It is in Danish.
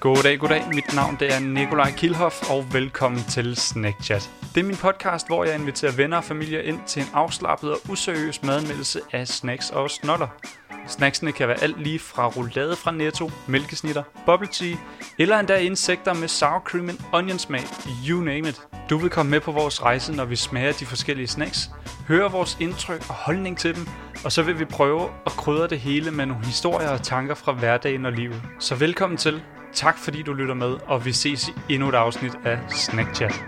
Goddag, goddag. Mit navn det er Nikolaj Kilhoff, og velkommen til Snack Chat. Det er min podcast, hvor jeg inviterer venner og familie ind til en afslappet og useriøs madanmeldelse af snacks og snoller. Snacksene kan være alt lige fra roulade fra Netto, mælkesnitter, bubble tea, eller endda insekter med sour cream and onion smag. You name it. Du vil komme med på vores rejse, når vi smager de forskellige snacks, høre vores indtryk og holdning til dem, og så vil vi prøve at krydre det hele med nogle historier og tanker fra hverdagen og livet. Så velkommen til. Tak fordi du lytter med, og vi ses i endnu et afsnit af Snack Chat.